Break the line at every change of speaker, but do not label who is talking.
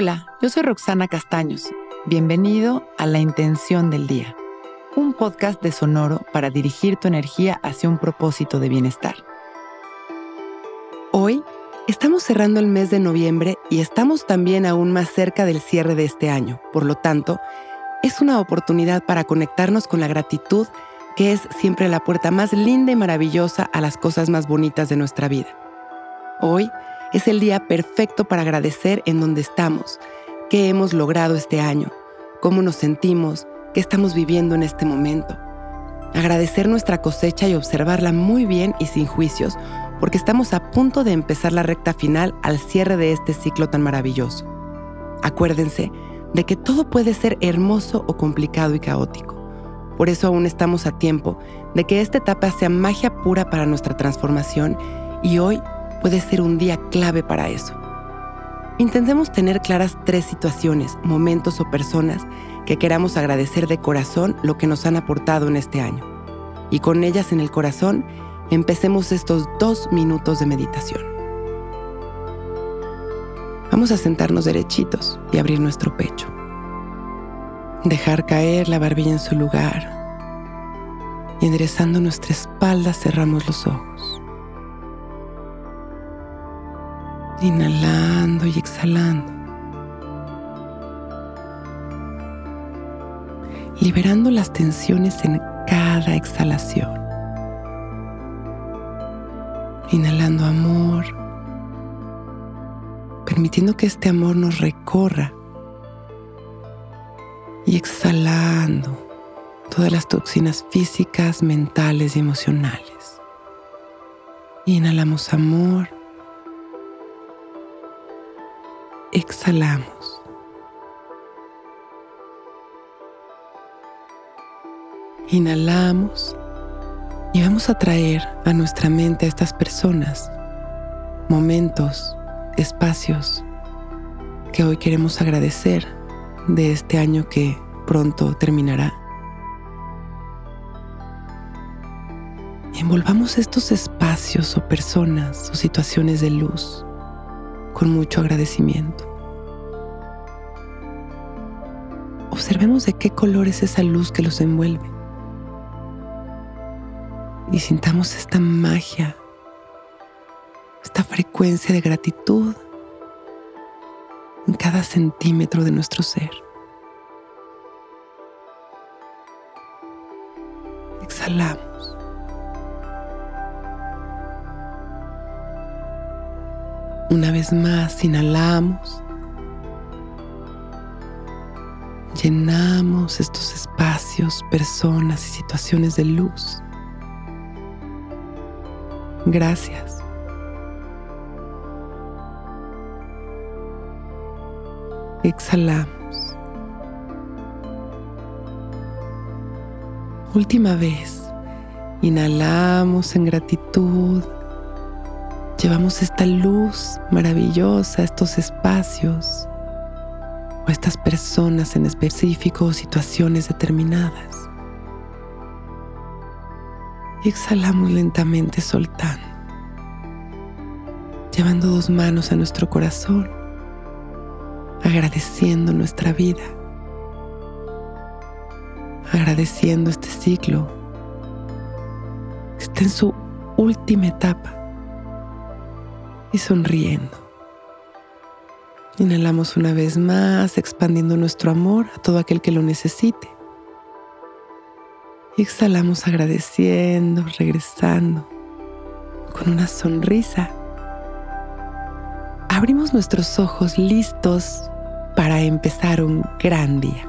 Hola, yo soy Roxana Castaños. Bienvenido a La Intención del Día, un podcast de Sonoro para dirigir tu energía hacia un propósito de bienestar. Hoy estamos cerrando el mes de noviembre y estamos también aún más cerca del cierre de este año. Por lo tanto, es una oportunidad para conectarnos con la gratitud que es siempre la puerta más linda y maravillosa a las cosas más bonitas de nuestra vida. Hoy es el día perfecto para agradecer en donde estamos, qué hemos logrado este año, cómo nos sentimos, qué estamos viviendo en este momento. Agradecer nuestra cosecha y observarla muy bien y sin juicios, porque estamos a punto de empezar la recta final al cierre de este ciclo tan maravilloso. Acuérdense de que todo puede ser hermoso o complicado y caótico. Por eso aún estamos a tiempo de que esta etapa sea magia pura para nuestra transformación y hoy puede ser un día clave para eso. Intentemos tener claras tres situaciones, momentos o personas que queramos agradecer de corazón lo que nos han aportado en este año. Y con ellas en el corazón, empecemos estos dos minutos de meditación. Vamos a sentarnos derechitos y abrir nuestro pecho. Dejar caer la barbilla en su lugar. Y enderezando nuestra espalda cerramos los ojos. Inhalando y exhalando. Liberando las tensiones en cada exhalación. Inhalando amor, permitiendo que este amor nos recorra y exhalando todas las toxinas físicas, mentales y emocionales. Inhalamos amor exhalamos. Inhalamos y vamos a traer a nuestra mente a estas personas, momentos, espacios que hoy queremos agradecer de este año que pronto terminará. Envolvamos estos espacios o personas o situaciones de luz con mucho agradecimiento. Observemos de qué color es esa luz que los envuelve. Y sintamos esta magia, esta frecuencia de gratitud en cada centímetro de nuestro ser. Exhalamos. Una vez más, inhalamos. Llenamos estos espacios, personas y situaciones de luz. Gracias. Exhalamos. Última vez. Inhalamos en gratitud llevamos esta luz maravillosa a estos espacios o estas personas en específico o situaciones determinadas. Y exhalamos lentamente soltando, llevando dos manos a nuestro corazón, agradeciendo nuestra vida, agradeciendo este ciclo que está en su última etapa y sonriendo. Inhalamos una vez más, expandiendo nuestro amor a todo aquel que lo necesite. Y exhalamos agradeciendo, regresando, con una sonrisa. Abrimos nuestros ojos listos para empezar un gran día.